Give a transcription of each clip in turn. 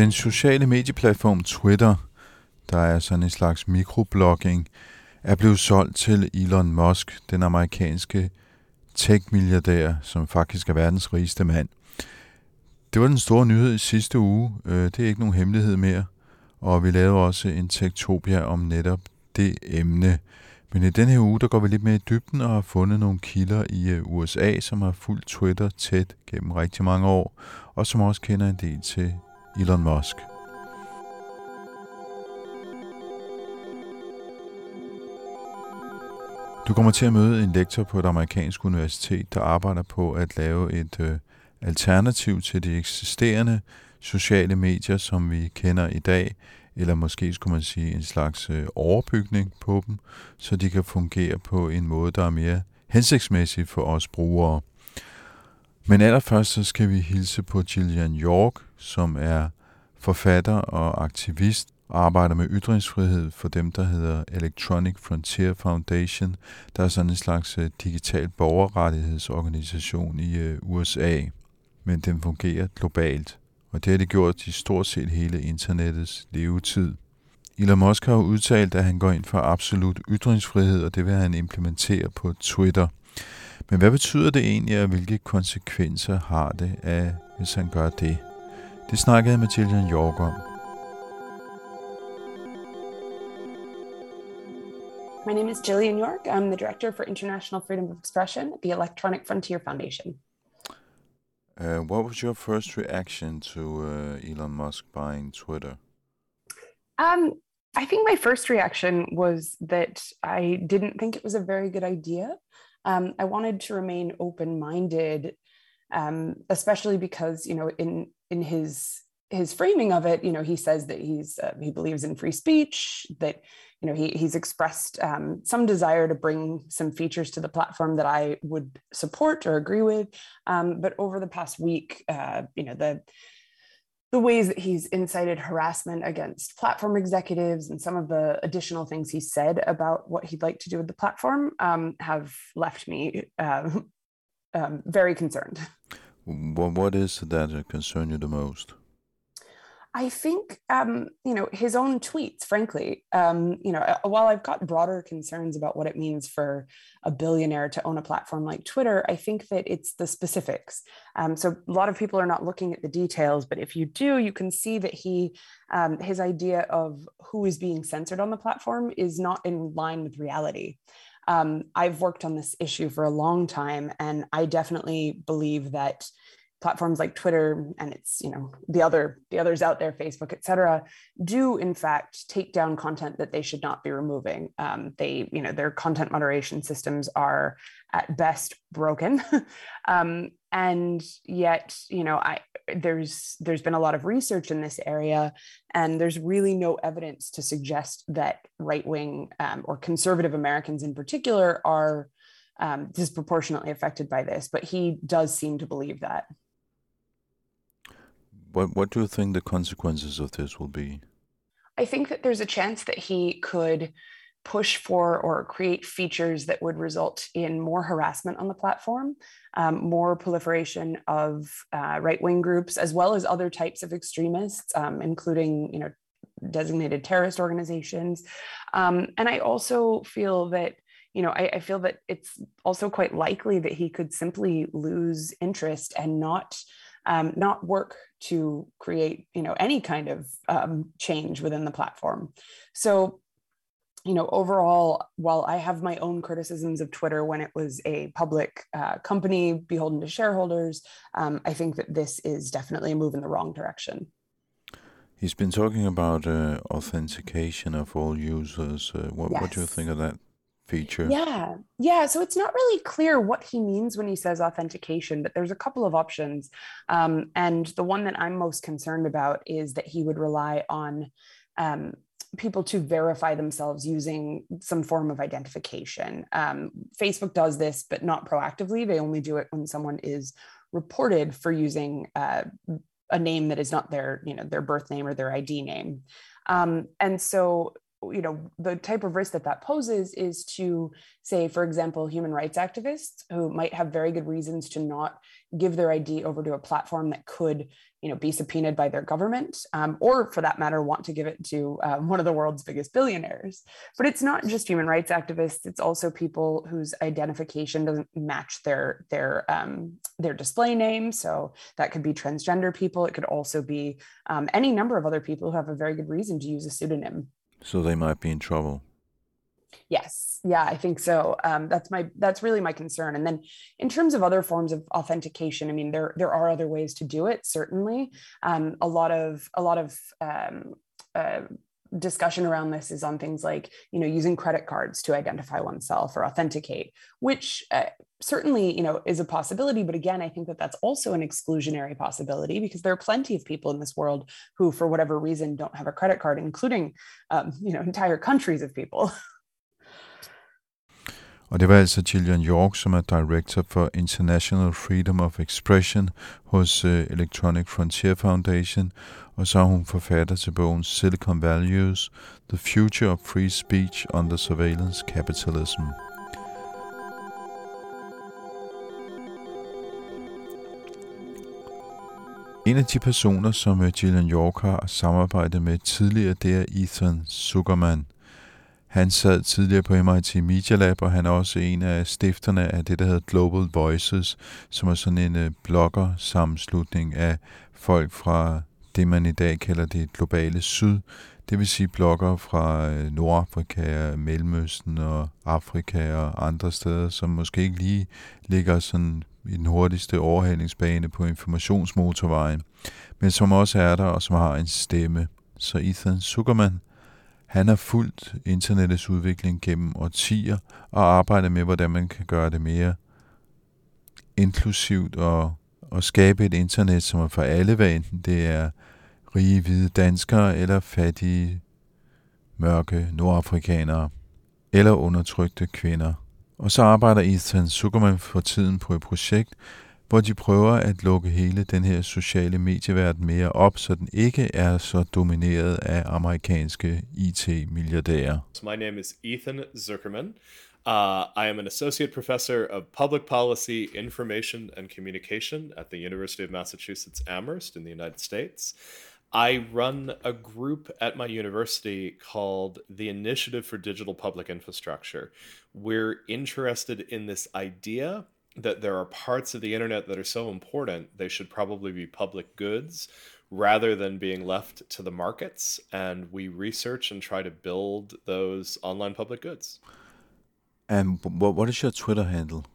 Den sociale medieplatform Twitter, der er sådan en slags mikroblogging, er blevet solgt til Elon Musk, den amerikanske tech-milliardær, som faktisk er verdens rigeste mand. Det var den store nyhed i sidste uge. Øh, det er ikke nogen hemmelighed mere. Og vi lavede også en Tektopia om netop det emne. Men i denne her uge, der går vi lidt mere i dybden og har fundet nogle kilder i øh, USA, som har fulgt Twitter tæt gennem rigtig mange år, og som også kender en del til Elon Musk. Du kommer til at møde en lektor på et amerikansk universitet, der arbejder på at lave et øh, alternativ til de eksisterende sociale medier, som vi kender i dag, eller måske skulle man sige en slags øh, overbygning på dem, så de kan fungere på en måde, der er mere hensigtsmæssig for os brugere. Men allerførst så skal vi hilse på Gillian York, som er forfatter og aktivist og arbejder med ytringsfrihed for dem, der hedder Electronic Frontier Foundation, der er sådan en slags øh, digital borgerrettighedsorganisation i øh, USA, men den fungerer globalt, og det har det gjort i stort set hele internettets levetid. Elon Musk har udtalt, at han går ind for absolut ytringsfrihed, og det vil han implementere på Twitter. Men hvad betyder det egentlig, og hvilke konsekvenser har det, af, hvis han gør det? Det snakkede med York om. My name is Jillian York. I'm the Director for International Freedom of Expression at the Electronic Frontier Foundation. Uh, what was your first reaction to uh, Elon Musk buying Twitter? Um, I think my first reaction was that I didn't think it was a very good idea. Um, I wanted to remain open-minded, um, especially because you know in in his his framing of it, you know, he says that he's uh, he believes in free speech, that you know he he's expressed um, some desire to bring some features to the platform that I would support or agree with. Um, but over the past week, uh, you know, the the ways that he's incited harassment against platform executives and some of the additional things he said about what he'd like to do with the platform um, have left me uh, um, very concerned. What, what is that concern you the most? I think, um, you know, his own tweets, frankly, um, you know, while I've got broader concerns about what it means for a billionaire to own a platform like Twitter, I think that it's the specifics. Um, so a lot of people are not looking at the details, but if you do, you can see that he, um, his idea of who is being censored on the platform is not in line with reality. Um, I've worked on this issue for a long time, and I definitely believe that platforms like twitter and it's you know the other the others out there facebook et cetera do in fact take down content that they should not be removing. Um, they you know their content moderation systems are at best broken. Um, and yet you know i there's there's been a lot of research in this area and there's really no evidence to suggest that right wing um, or conservative americans in particular are um, disproportionately affected by this but he does seem to believe that What, what do you think the consequences of this will be? I think that there's a chance that he could push for or create features that would result in more harassment on the platform, um, more proliferation of uh, right-wing groups, as well as other types of extremists, um, including, you know, designated terrorist organizations. Um, and I also feel that, you know, I, I feel that it's also quite likely that he could simply lose interest and not um, not work to create you know any kind of um, change within the platform so you know overall while i have my own criticisms of twitter when it was a public uh, company beholden to shareholders um, i think that this is definitely a move in the wrong direction. He's been talking about uh, authentication of all users uh, what, yes. what do you think of that feature? Yeah. Yeah so it's not really clear what he means when he says authentication but there's a couple of options. Um, and the one that i'm most concerned about is that he would rely on um, people to verify themselves using some form of identification. Um, Facebook does this, but not proactively. They only do it when someone is reported for using uh, a name that is not their, you know, their birth name or their ID name. Um, and so you know the type of risk that that poses is to say for example human rights activists who might have very good reasons to not give their id over to a platform that could you know be subpoenaed by their government um, or for that matter want to give it to um, one of the world's biggest billionaires. But it's not just human rights activists it's also people whose identification doesn't match their their um, their display name. So that could be transgender people it could also be um, any number of other people who have a very good reason to use a pseudonym. So they might be in trouble. Yes, yeah, I think so. Um, that's my that's really my concern. And then in terms of other forms of authentication, I mean, there there are other ways to do it. Certainly, um, a lot of a lot of um, uh, discussion around this is on things like you know using credit cards to identify oneself or authenticate which uh, certainly you know is a possibility but again i think that that's also an exclusionary possibility because there are plenty of people in this world who for whatever reason don't have a credit card including um, you know entire countries of people Og det var altså Gillian York, som er Director for International Freedom of Expression hos uh, Electronic Frontier Foundation, og så er hun forfatter til bogen Silicon Values, The Future of Free Speech Under Surveillance Capitalism. En af de personer, som øh, Gillian York har samarbejdet med tidligere, det er Ethan Zuckerman – han sad tidligere på MIT Media Lab, og han er også en af stifterne af det, der hedder Global Voices, som er sådan en øh, blogger-sammenslutning af folk fra det, man i dag kalder det globale syd. Det vil sige blogger fra øh, Nordafrika, Mellemøsten og Afrika og andre steder, som måske ikke lige ligger sådan i den hurtigste overhalingsbane på informationsmotorvejen, men som også er der og som har en stemme. Så Ethan Zuckerman, han har fulgt internettets udvikling gennem årtier og arbejdet med, hvordan man kan gøre det mere inklusivt og, og skabe et internet, som er for alle, hvad enten det er rige hvide danskere eller fattige mørke nordafrikanere eller undertrykte kvinder. Og så arbejder Ethan Zuckerman for tiden på et projekt, hvor de prøver at lukke hele den her sociale medieverden mere op, så den ikke er så domineret af amerikanske IT-milliardærer. My name is Ethan Zuckerman. Uh, I am an associate professor of public policy, information, and communication at the University of Massachusetts Amherst in the United States. I run a group at my university called the Initiative for Digital Public Infrastructure. We're interested in this idea that there are parts of the internet that are so important they should probably be public goods rather than being left to the markets and we research and try to build those online public goods. And what is your twitter handle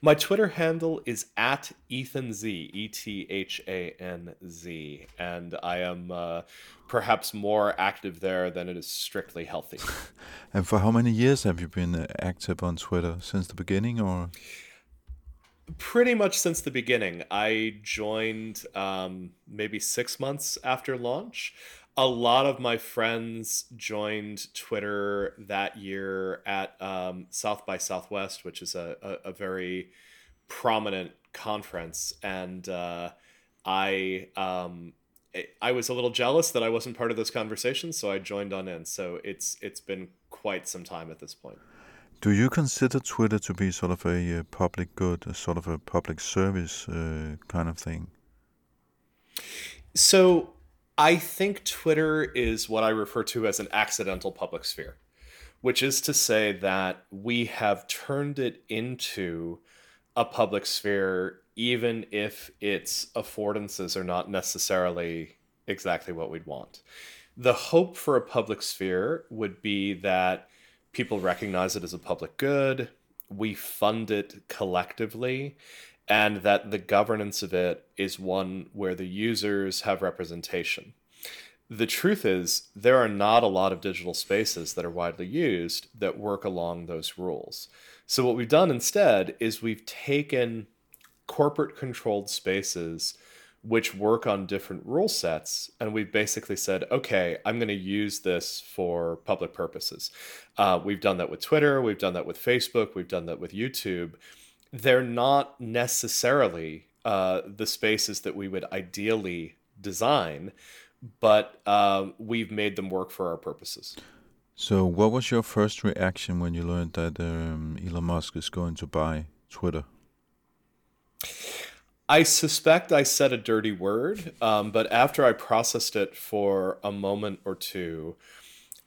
my Twitter handle is at Ethan Z, E T H A N Z, and I am uh, perhaps more active there than it is strictly healthy. and for how many years have you been uh, active on Twitter? Since the beginning, or? Pretty much since the beginning. I joined um, maybe six months after launch a lot of my friends joined Twitter that year at um, South by Southwest, which is a, a, a very prominent conference, and uh, I um, I was a little jealous that I wasn't part of those conversations, so I joined on in. So it's it's been quite some time at this point. Do you consider Twitter to be sort of a, a public good, a sort of a public service uh, kind of thing? So I think Twitter is what I refer to as an accidental public sphere, which is to say that we have turned it into a public sphere even if its affordances are not necessarily exactly what we'd want. The hope for a public sphere would be that people recognize it as a public good, we fund it collectively, and that the governance of it is one where the users have representation. The truth is, there are not a lot of digital spaces that are widely used that work along those rules. So, what we've done instead is we've taken corporate controlled spaces which work on different rule sets. And we've basically said, okay, I'm going to use this for public purposes. Uh, we've done that with Twitter, we've done that with Facebook, we've done that with YouTube. They're not necessarily uh, the spaces that we would ideally design, but uh, we've made them work for our purposes. So, what was your first reaction when you learned that um, Elon Musk is going to buy Twitter? I suspect I said a dirty word, um, but after I processed it for a moment or two,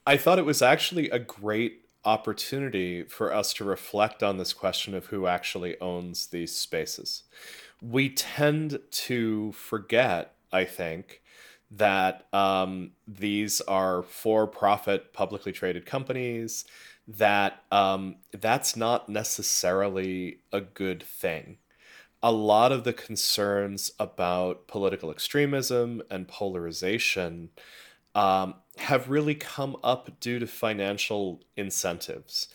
I thought it was actually a great opportunity for us to reflect on this question of who actually owns these spaces. We tend to forget, I think, that um, these are for-profit, publicly traded companies. That um, that's not necessarily a good thing a lot of the concerns about political extremism and polarization um, have really come up due to financial incentives.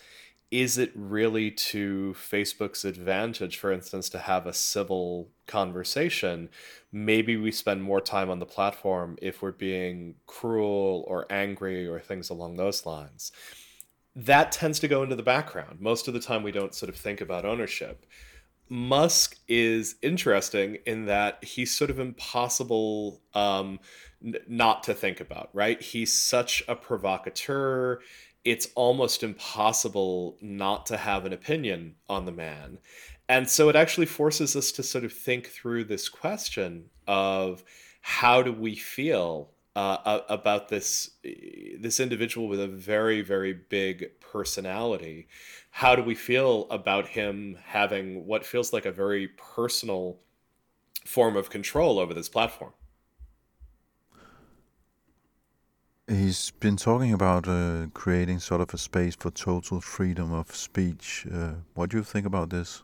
Is it really to Facebook's advantage, for instance, to have a civil conversation? Maybe we spend more time on the platform if we're being cruel or angry or things along those lines. That tends to go into the background. Most of the time, we don't sort of think about ownership. Musk is interesting in that he's sort of impossible um, n- not to think about, right? He's such a provocateur. It's almost impossible not to have an opinion on the man. And so it actually forces us to sort of think through this question of how do we feel uh, about this this individual with a very very big personality how do we feel about him having what feels like a very personal form of control over this platform? He's been talking about uh, creating sort of a space for total freedom of speech. Uh, what do you think about this?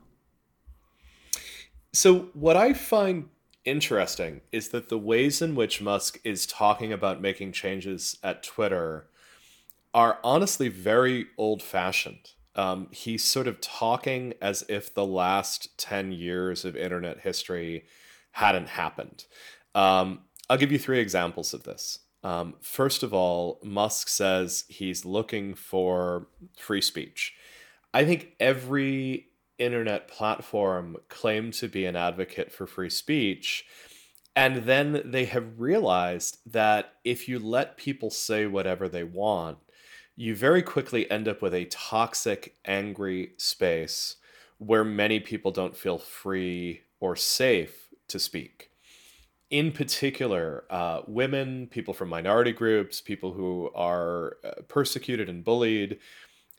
So, what I find interesting is that the ways in which Musk is talking about making changes at Twitter are honestly very old fashioned um, he's sort of talking as if the last 10 years of internet history hadn't happened. Um, I'll give you three examples of this. Um, first of all, Musk says he's looking for free speech. I think every internet platform claimed to be an advocate for free speech. And then they have realized that if you let people say whatever they want, you very quickly end up with a toxic, angry space where many people don't feel free or safe to speak. In particular, uh, women, people from minority groups, people who are uh, persecuted and bullied,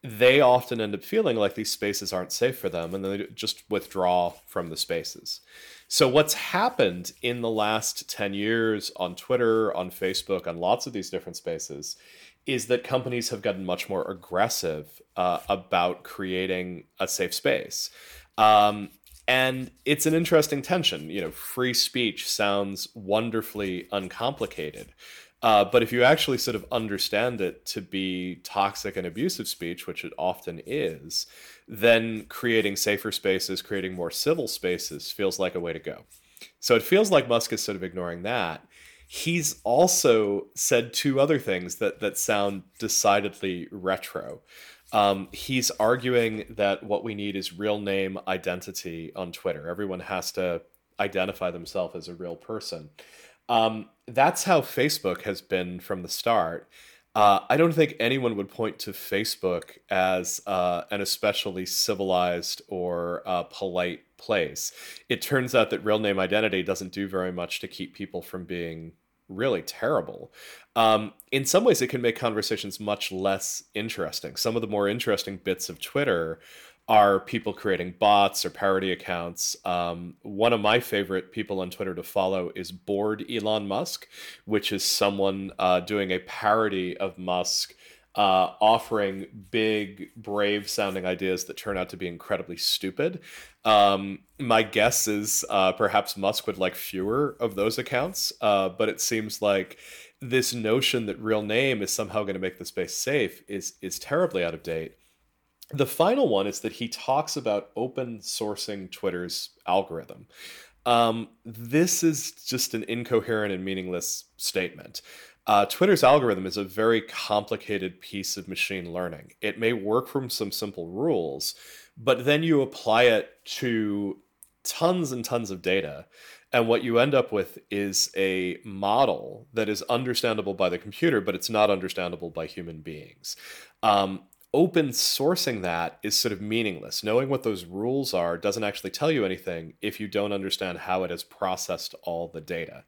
they often end up feeling like these spaces aren't safe for them and they just withdraw from the spaces. So, what's happened in the last 10 years on Twitter, on Facebook, on lots of these different spaces is that companies have gotten much more aggressive uh, about creating a safe space. Um, and it's an interesting tension. You know, free speech sounds wonderfully uncomplicated. Uh, but if you actually sort of understand it to be toxic and abusive speech, which it often is, then creating safer spaces, creating more civil spaces feels like a way to go. So it feels like Musk is sort of ignoring that he's also said two other things that that sound decidedly retro. Um, he's arguing that what we need is real name identity on Twitter. Everyone has to identify themselves as a real person. Um, that's how Facebook has been from the start. Uh, I don't think anyone would point to Facebook as uh, an especially civilized or uh, polite place. It turns out that real name identity doesn't do very much to keep people from being really terrible. Um, in some ways, it can make conversations much less interesting. Some of the more interesting bits of Twitter are people creating bots or parody accounts. Um, one of my favorite people on Twitter to follow is Bored Elon Musk, which is someone uh, doing a parody of Musk. Uh, offering big, brave sounding ideas that turn out to be incredibly stupid. Um, my guess is uh, perhaps Musk would like fewer of those accounts, uh, but it seems like this notion that real name is somehow going to make the space safe is is terribly out of date. The final one is that he talks about open sourcing Twitter's algorithm. Um, this is just an incoherent and meaningless statement. Uh, Twitter's algorithm is a very complicated piece of machine learning. It may work from some simple rules, but then you apply it to tons and tons of data. And what you end up with is a model that is understandable by the computer, but it's not understandable by human beings. Um, open sourcing that is sort of meaningless. Knowing what those rules are doesn't actually tell you anything if you don't understand how it has processed all the data.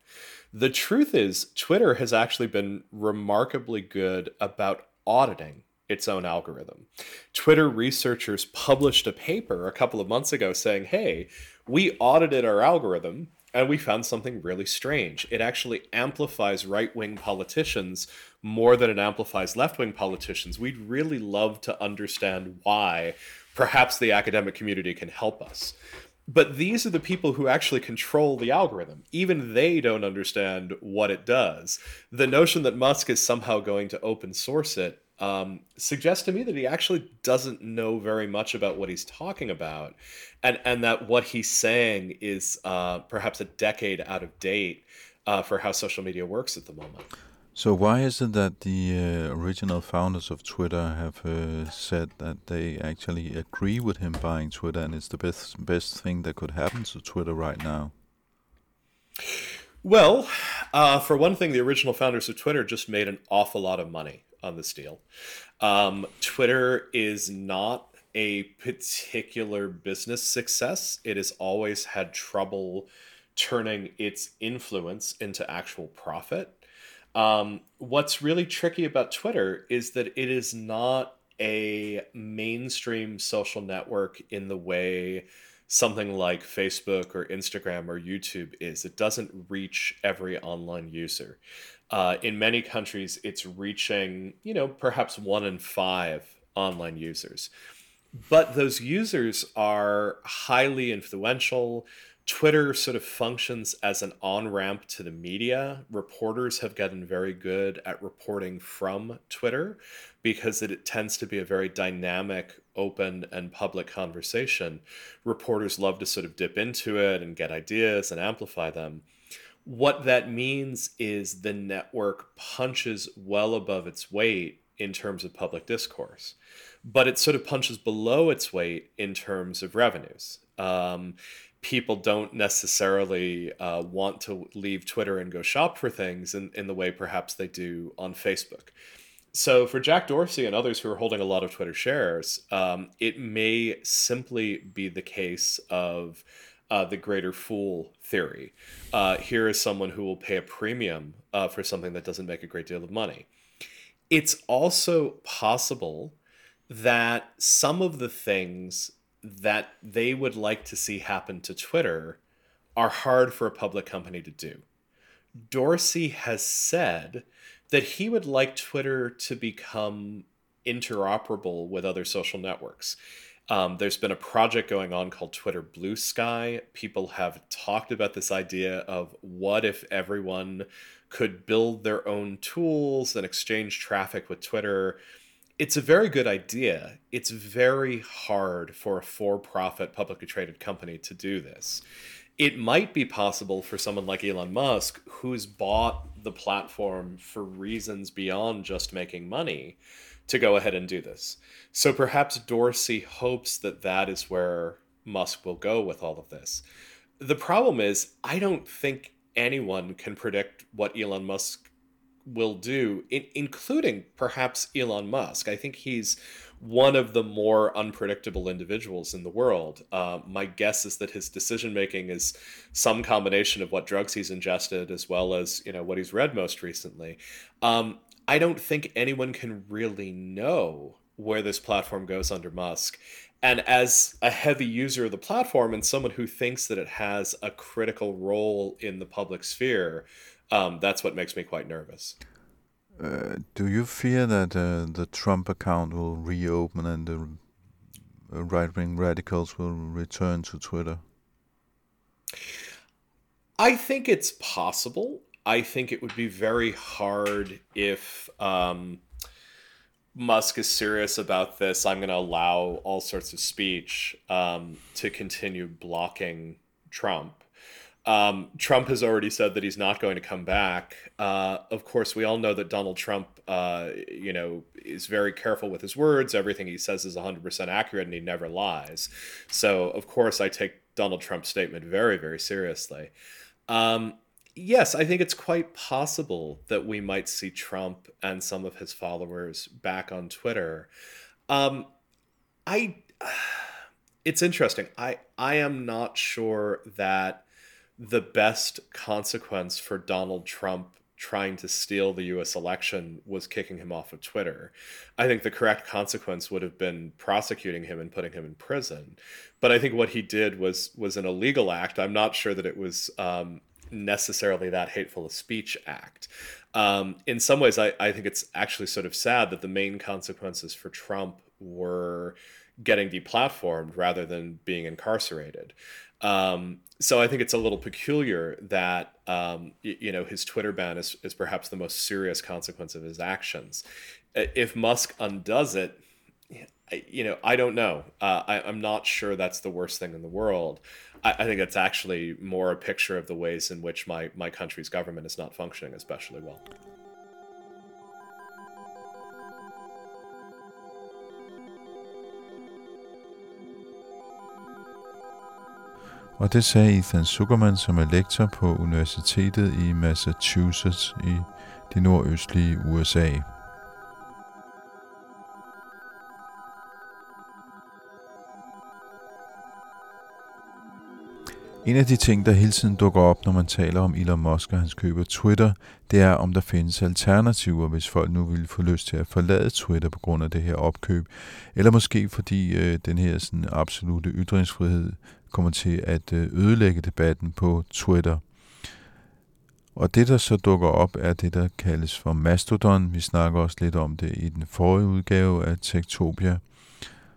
The truth is, Twitter has actually been remarkably good about auditing its own algorithm. Twitter researchers published a paper a couple of months ago saying, hey, we audited our algorithm and we found something really strange. It actually amplifies right wing politicians more than it amplifies left wing politicians. We'd really love to understand why. Perhaps the academic community can help us. But these are the people who actually control the algorithm. Even they don't understand what it does. The notion that Musk is somehow going to open source it um, suggests to me that he actually doesn't know very much about what he's talking about, and and that what he's saying is uh, perhaps a decade out of date uh, for how social media works at the moment. So why is it that the uh, original founders of Twitter have uh, said that they actually agree with him buying Twitter, and it's the best best thing that could happen to Twitter right now? Well, uh, for one thing, the original founders of Twitter just made an awful lot of money on this deal. Um, Twitter is not a particular business success. It has always had trouble turning its influence into actual profit. Um, what's really tricky about Twitter is that it is not a mainstream social network in the way something like Facebook or Instagram or YouTube is. It doesn't reach every online user. Uh, in many countries, it's reaching, you know, perhaps one in five online users. But those users are highly influential. Twitter sort of functions as an on ramp to the media. Reporters have gotten very good at reporting from Twitter because it, it, tends to be a very dynamic, open, and public conversation. Reporters love to sort of dip into it and get ideas and amplify them what that means is the network punches well above its weight in terms of public discourse, but it sort of punches below its weight in terms of revenues. Um, people don't necessarily uh, want to leave Twitter and go shop for things in, in the way perhaps they do on Facebook. So, for Jack Dorsey and others who are holding a lot of Twitter shares, um, it may simply be the case of uh, the greater fool theory. Uh, here is someone who will pay a premium uh, for something that doesn't make a great deal of money. It's also possible that some of the things that they would like to see happen to Twitter are hard for a public company to do. Dorsey has said that he would like Twitter to become interoperable with other social networks. Um, there's been a project going on called Twitter Blue Sky. People have talked about this idea of what if everyone could build their own tools and exchange traffic with Twitter. It's a very good idea. It's very hard for a for profit, publicly traded company to do this. It might be possible for someone like Elon Musk, who's bought the platform for reasons beyond just making money, to go ahead and do this. So perhaps Dorsey hopes that that is where Musk will go with all of this. The problem is, I don't think anyone can predict what Elon Musk will do, in, including perhaps Elon Musk. I think he's one of the more unpredictable individuals in the world. Uh, my guess is that his decision making is some combination of what drugs he's ingested as well as you know what he's read most recently. Um, I don't think anyone can really know where this platform goes under Musk. and as a heavy user of the platform and someone who thinks that it has a critical role in the public sphere, um, that's what makes me quite nervous. Uh, do you fear that uh, the Trump account will reopen and the uh, right wing radicals will return to Twitter? I think it's possible. I think it would be very hard if um, Musk is serious about this. I'm going to allow all sorts of speech um, to continue blocking Trump. Um, Trump has already said that he's not going to come back. Uh, of course, we all know that Donald Trump, uh, you know, is very careful with his words. Everything he says is 100% accurate, and he never lies. So, of course, I take Donald Trump's statement very, very seriously. Um, yes, I think it's quite possible that we might see Trump and some of his followers back on Twitter. Um, I, it's interesting. I I am not sure that the best consequence for Donald Trump trying to steal the US election was kicking him off of Twitter. I think the correct consequence would have been prosecuting him and putting him in prison. But I think what he did was was an illegal act. I'm not sure that it was um, necessarily that hateful a speech act. Um, in some ways, I, I think it's actually sort of sad that the main consequences for Trump were getting deplatformed rather than being incarcerated. Um, so I think it's a little peculiar that um, you, you know his Twitter ban is, is perhaps the most serious consequence of his actions. If Musk undoes it, you know I don't know. Uh, I, I'm not sure that's the worst thing in the world. I, I think it's actually more a picture of the ways in which my my country's government is not functioning especially well. Og det sagde Ethan Zuckerman, som er lektor på Universitetet i Massachusetts i det nordøstlige USA. En af de ting, der hele tiden dukker op, når man taler om Elon Musk og hans køb af Twitter, det er, om der findes alternativer, hvis folk nu ville få lyst til at forlade Twitter på grund af det her opkøb. Eller måske fordi øh, den her sådan, absolute ytringsfrihed kommer til at øh, ødelægge debatten på Twitter. Og det, der så dukker op, er det, der kaldes for Mastodon. Vi snakker også lidt om det i den forrige udgave af Tektopia.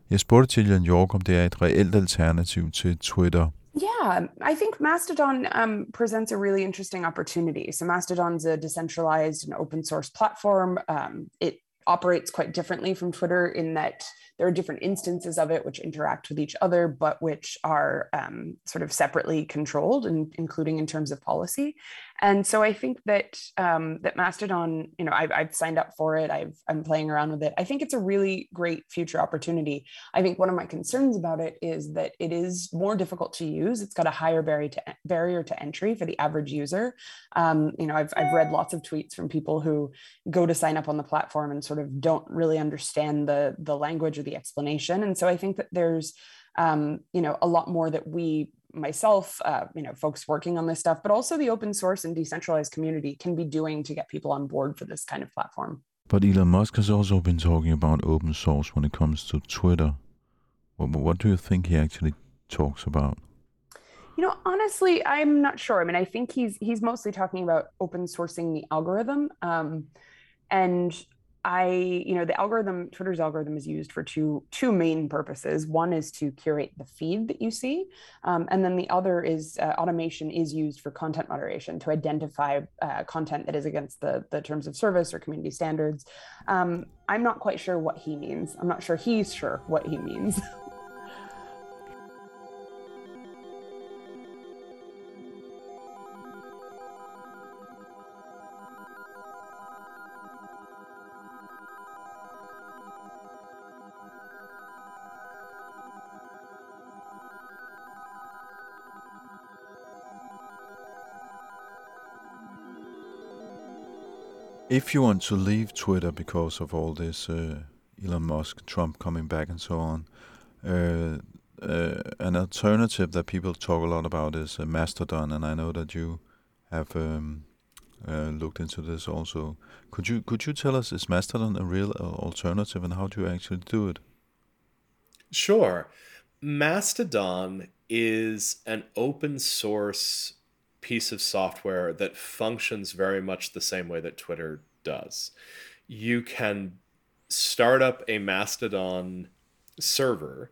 Jeg spurgte til Jan York, om det er et reelt alternativ til Twitter. Yeah, I think Mastodon um, presents a really interesting opportunity. So Mastodon's a decentralized and open source platform. Um, it operates quite differently from Twitter in that there are different instances of it which interact with each other, but which are um, sort of separately controlled, and including in terms of policy. And so I think that um, that Mastodon, you know, I've, I've signed up for it. I've, I'm playing around with it. I think it's a really great future opportunity. I think one of my concerns about it is that it is more difficult to use. It's got a higher barrier to barrier to entry for the average user. Um, you know, I've, I've read lots of tweets from people who go to sign up on the platform and sort of don't really understand the the language or the explanation. And so I think that there's um, you know a lot more that we myself uh, you know folks working on this stuff but also the open source and decentralized community can be doing to get people on board for this kind of platform. But elon musk has also been talking about open source when it comes to twitter. What, what do you think he actually talks about? You know honestly i'm not sure. I mean i think he's he's mostly talking about open sourcing the algorithm um, and I, you know, the algorithm, Twitter's algorithm is used for two two main purposes. One is to curate the feed that you see, um, and then the other is uh, automation is used for content moderation to identify uh, content that is against the the terms of service or community standards. Um, I'm not quite sure what he means. I'm not sure he's sure what he means. If you want to leave Twitter because of all this uh, Elon Musk, Trump coming back, and so on, uh, uh, an alternative that people talk a lot about is Mastodon, and I know that you have um, uh, looked into this also. Could you could you tell us is Mastodon a real uh, alternative, and how do you actually do it? Sure. Mastodon is an open source piece of software that functions very much the same way that Twitter does. You can start up a Mastodon server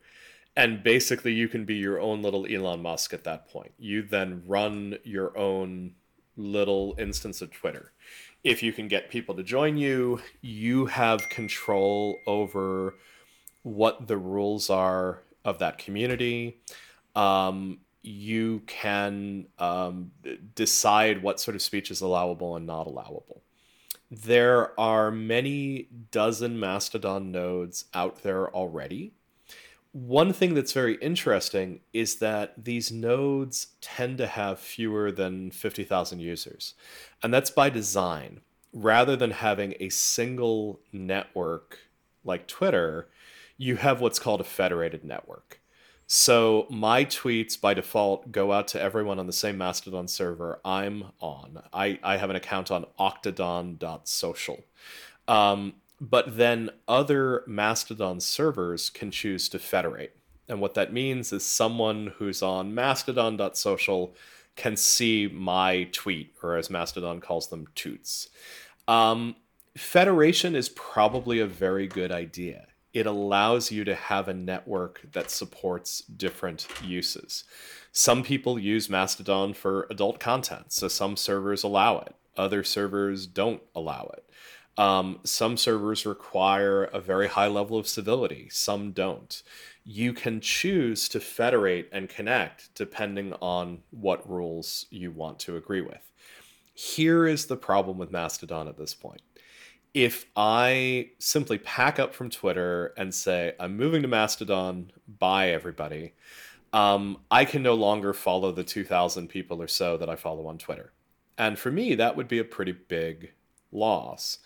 and basically you can be your own little Elon Musk at that point. You then run your own little instance of Twitter. If you can get people to join you, you have control over what the rules are of that community. Um, you can um, decide what sort of speech is allowable and not allowable. There are many dozen Mastodon nodes out there already one thing that's very interesting is that these nodes tend to have fewer than 50,000 users. And that's by design. Rather than having a single network like Twitter, you have what's called a federated network. So my tweets by default go out to everyone on the same Mastodon server I'm on. I, I have an account on octodon.social. Um, but then other Mastodon servers can choose to federate. And what that means is someone who's on mastodon.social can see my tweet, or as Mastodon calls them, toots. Um, federation is probably a very good idea. It allows you to have a network that supports different uses. Some people use Mastodon for adult content, so some servers allow it, other servers don't allow it. Um, some servers require a very high level of civility, some don't. You can choose to federate and connect depending on what rules you want to agree with. Here is the problem with Mastodon at this point. If I simply pack up from Twitter and say, I'm moving to Mastodon, bye everybody, um, I can no longer follow the 2,000 people or so that I follow on Twitter. And for me, that would be a pretty big loss.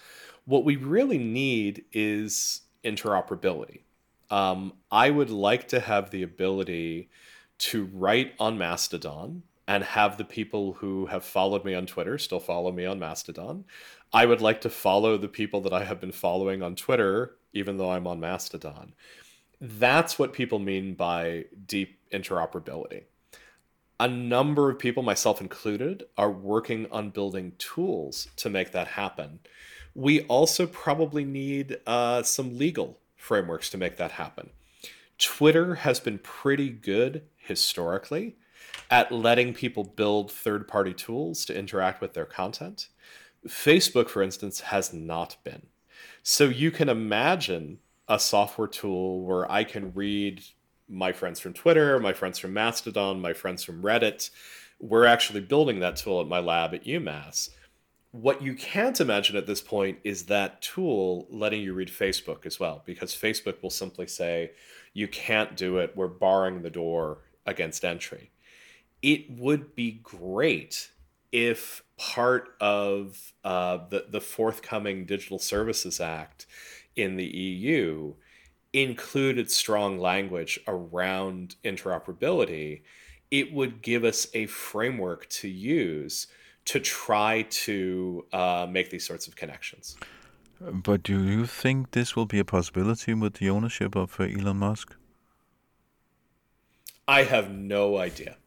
What we really need is interoperability. Um, I would like to have the ability to write on Mastodon and have the people who have followed me on Twitter still follow me on Mastodon. I would like to follow the people that I have been following on Twitter, even though I'm on Mastodon. That's what people mean by deep interoperability. A number of people, myself included, are working on building tools to make that happen. We also probably need uh, some legal frameworks to make that happen. Twitter has been pretty good historically at letting people build third party tools to interact with their content. Facebook, for instance, has not been. So you can imagine a software tool where I can read my friends from Twitter, my friends from Mastodon, my friends from Reddit. We're actually building that tool at my lab at UMass what you can't imagine at this point is that tool letting you read Facebook as well, because Facebook will simply say, you can't do it, we're barring the door against entry. It would be great if part of uh, the, the forthcoming Digital Services Act in the EU included strong language around interoperability, it would give us a framework to use to try to uh, make these sorts of connections. But do you think this will be a possibility with the ownership of uh, Elon Musk? I have no idea.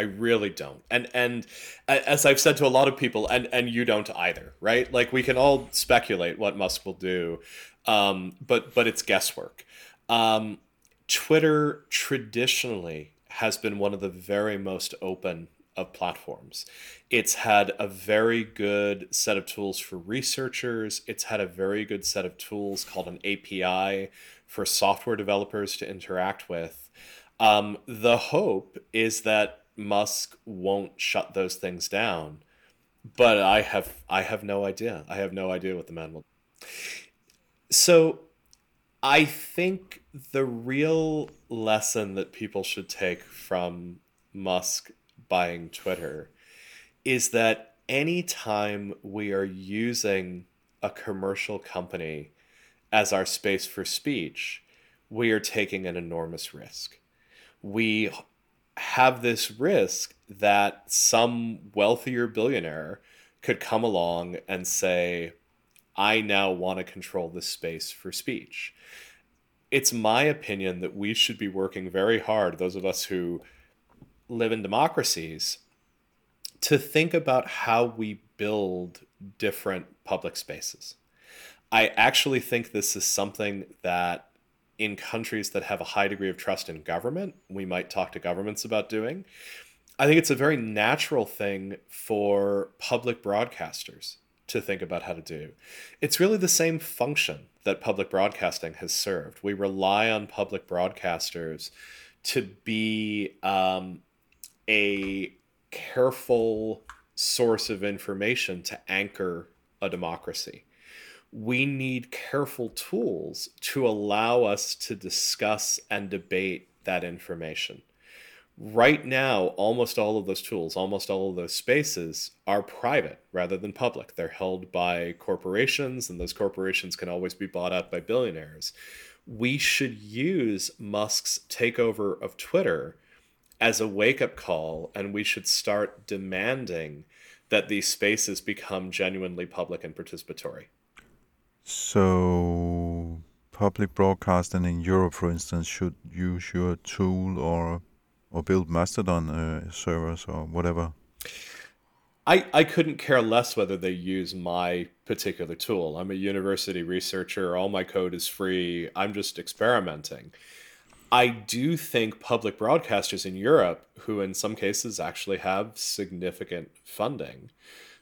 I really don't. And and as I've said to a lot of people, and and you don't either, right? Like we can all speculate what Musk will do, um, but but it's guesswork. Um, Twitter traditionally has been one of the very most open of platforms. It's had a very good set of tools for researchers. It's had a very good set of tools called an API for software developers to interact with. Um, the hope is that Musk won't shut those things down, but I have I have no idea. I have no idea what the man will. So, I think the real lesson that people should take from Musk buying Twitter is that anytime we are using a commercial company as our space for speech, we are taking an enormous risk. We have this risk that some wealthier billionaire could come along and say, I now want to control this space for speech. it's my opinion that we should be working very hard, those of us who live in democracies, to think about how we build different public spaces. I actually think this is something that in countries that have a high degree of trust in government, we might talk to governments about doing. I think it's a very natural thing for public broadcasters to think about how to do. It's really the same function that public broadcasting has served. We rely on public broadcasters to be um, a careful source of information to anchor a democracy. We need careful tools to allow us to discuss and debate that information. Right now almost all of those tools almost all of those spaces are private rather than public. They're held by corporations and those corporations can always be bought out by billionaires. We should use musk's takeover of twitter as a wake-up call and we should start demanding that these spaces become genuinely public and participatory so public broadcasting in europe for instance should use your tool or or build Mastodon uh, servers or whatever? I, I couldn't care less whether they use my particular tool. I'm a university researcher. All my code is free. I'm just experimenting. I do think public broadcasters in Europe, who in some cases actually have significant funding,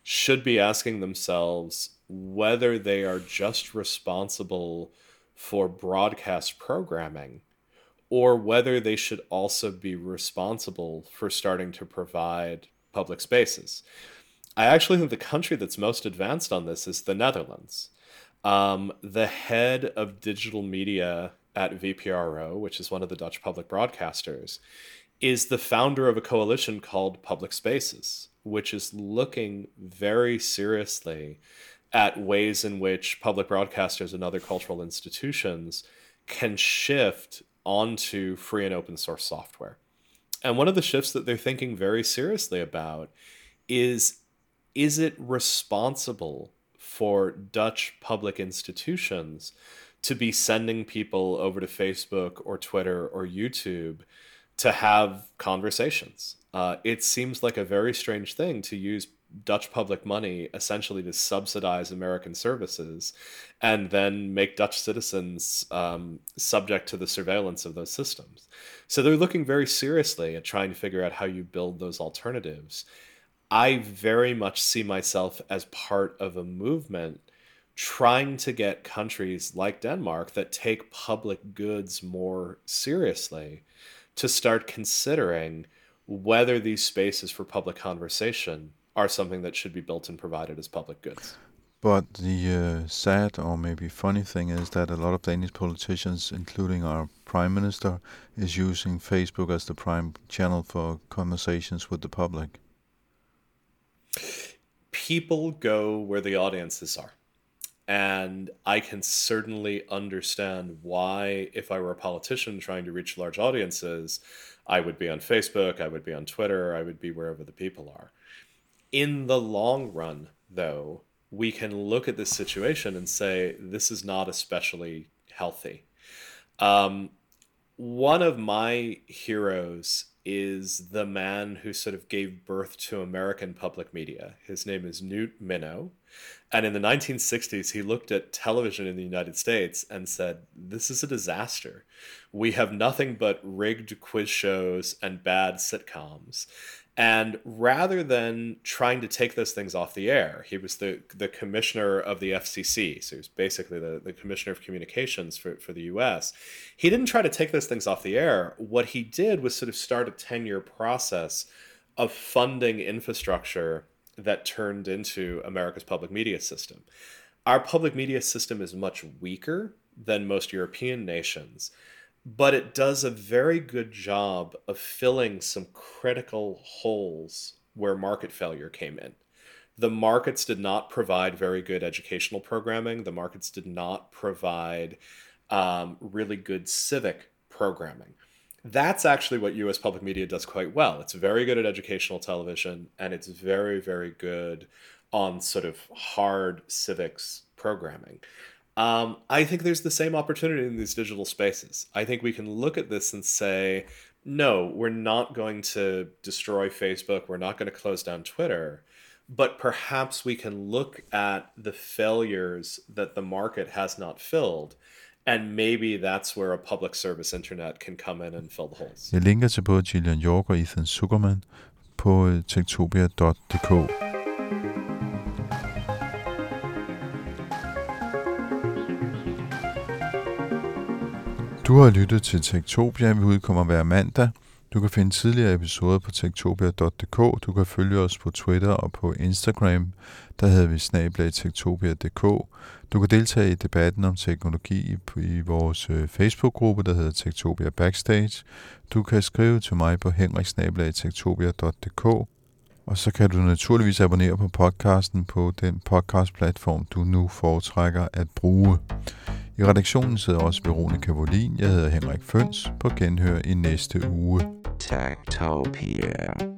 should be asking themselves whether they are just responsible for broadcast programming or whether they should also be responsible for starting to provide public spaces. I actually think the country that's most advanced on this is the Netherlands. Um, the head of digital media at VPRO, which is one of the Dutch public broadcasters, is the founder of a coalition called Public Spaces, which is looking very seriously at ways in which public broadcasters and other cultural institutions can shift onto free and open source software. And one of the shifts that they're thinking very seriously about is is it responsible for Dutch public institutions to be sending people over to Facebook or Twitter or YouTube to have conversations? Uh, it seems like a very strange thing to use Dutch public money essentially to subsidize American services and then make Dutch citizens um, subject to the surveillance of those systems. So they're looking very seriously at trying to figure out how you build those alternatives. I very much see myself as part of a movement trying to get countries like Denmark that take public goods more seriously to start considering whether these spaces for public conversation are something that should be built and provided as public goods. But the uh, sad or maybe funny thing is that a lot of Danish politicians, including our prime minister, is using Facebook as the prime channel for conversations with the public. People go where the audiences are. And I can certainly understand why, if I were a politician trying to reach large audiences, I would be on Facebook, I would be on Twitter, I would be wherever the people are in the long run, though, we can look at this situation and say this is not especially healthy. Um, one of my heroes is the man who sort of gave birth to American public media. His name is Newt Minow. And in the 1960s, he looked at television in the United States and said, This is a disaster. We have nothing but rigged quiz shows and bad sitcoms. And rather than trying to take those things off the air, he was the, the commissioner of the FCC. So he was basically the, the commissioner of communications for, for the US. He didn't try to take those things off the air. What he did was sort of start a 10 year process of funding infrastructure that turned into America's public media system. Our public media system is much weaker than most European nations but it does a very good job of filling some critical holes where market failure came in. The markets did not provide very good educational programming. The markets did not provide um, really good civic programming. That's actually what US public media does quite well. It's very good at educational television and it's very, very good on sort of hard civics programming. Um, I think there's the same opportunity in these digital spaces. I think we can look at this and say, no, we're not going to destroy Facebook. We're not going to close down Twitter. But perhaps we can look at the failures that the market has not filled. And maybe that's where a public service internet can come in and fill the holes. Jeg linker til både Jillian York og Ethan Zuckerman på øh, Du har lyttet til Tektopia. Vi udkommer hver mandag. Du kan finde tidligere episoder på tektopia.dk. Du kan følge os på Twitter og på Instagram. Der hedder vi snablag tektopia.dk. Du kan deltage i debatten om teknologi i vores øh, Facebook-gruppe, der hedder Tektopia Backstage. Du kan skrive til mig på henriksnablag.tektopia.dk. Og så kan du naturligvis abonnere på podcasten på den podcast-platform, du nu foretrækker at bruge. I redaktionen sidder også Veronica Volin. Jeg hedder Henrik Føns. På genhør i næste uge. Tektopia.